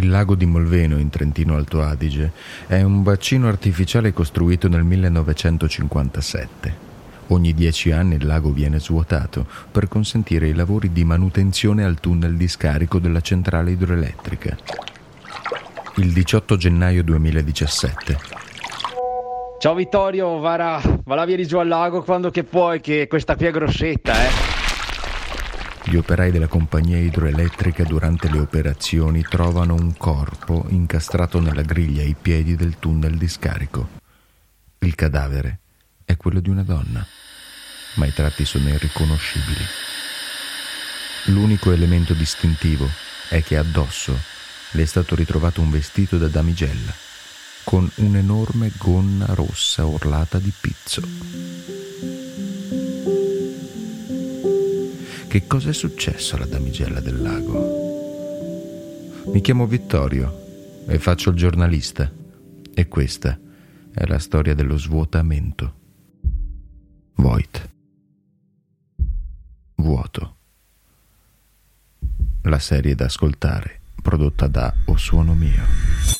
Il lago di Molveno, in Trentino Alto Adige, è un bacino artificiale costruito nel 1957. Ogni dieci anni il lago viene svuotato per consentire i lavori di manutenzione al tunnel di scarico della centrale idroelettrica. Il 18 gennaio 2017. Ciao Vittorio, va, la via di giù al lago quando che puoi, che questa qui è grossetta, eh. Gli operai della compagnia idroelettrica durante le operazioni trovano un corpo incastrato nella griglia ai piedi del tunnel di scarico. Il cadavere è quello di una donna, ma i tratti sono irriconoscibili. L'unico elemento distintivo è che addosso le è stato ritrovato un vestito da damigella con un'enorme gonna rossa orlata di pizzo. Che cosa è successo alla damigella del lago? Mi chiamo Vittorio e faccio il giornalista e questa è la storia dello svuotamento. Void. Vuoto. La serie da ascoltare prodotta da O Suono Mio.